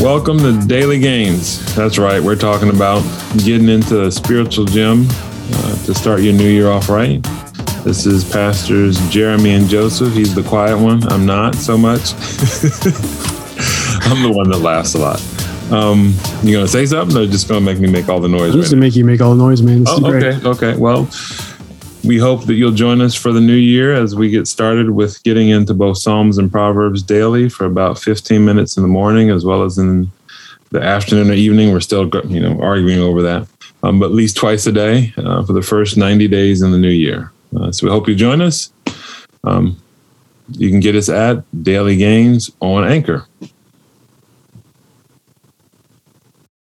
Welcome to Daily Gains. That's right, we're talking about getting into a spiritual gym uh, to start your new year off right. This is Pastors Jeremy and Joseph. He's the quiet one. I'm not so much. I'm the one that laughs a lot. Um, you gonna say something, or just gonna make me make all the noise? Just right to make you make all the noise, man. Oh, okay, okay. Well, we hope that you'll join us for the new year as we get started with getting into both Psalms and Proverbs daily for about 15 minutes in the morning, as well as in the afternoon or evening. We're still, you know, arguing over that, um, but at least twice a day uh, for the first 90 days in the new year. Uh, so we hope you join us. Um, you can get us at Daily Gains on Anchor.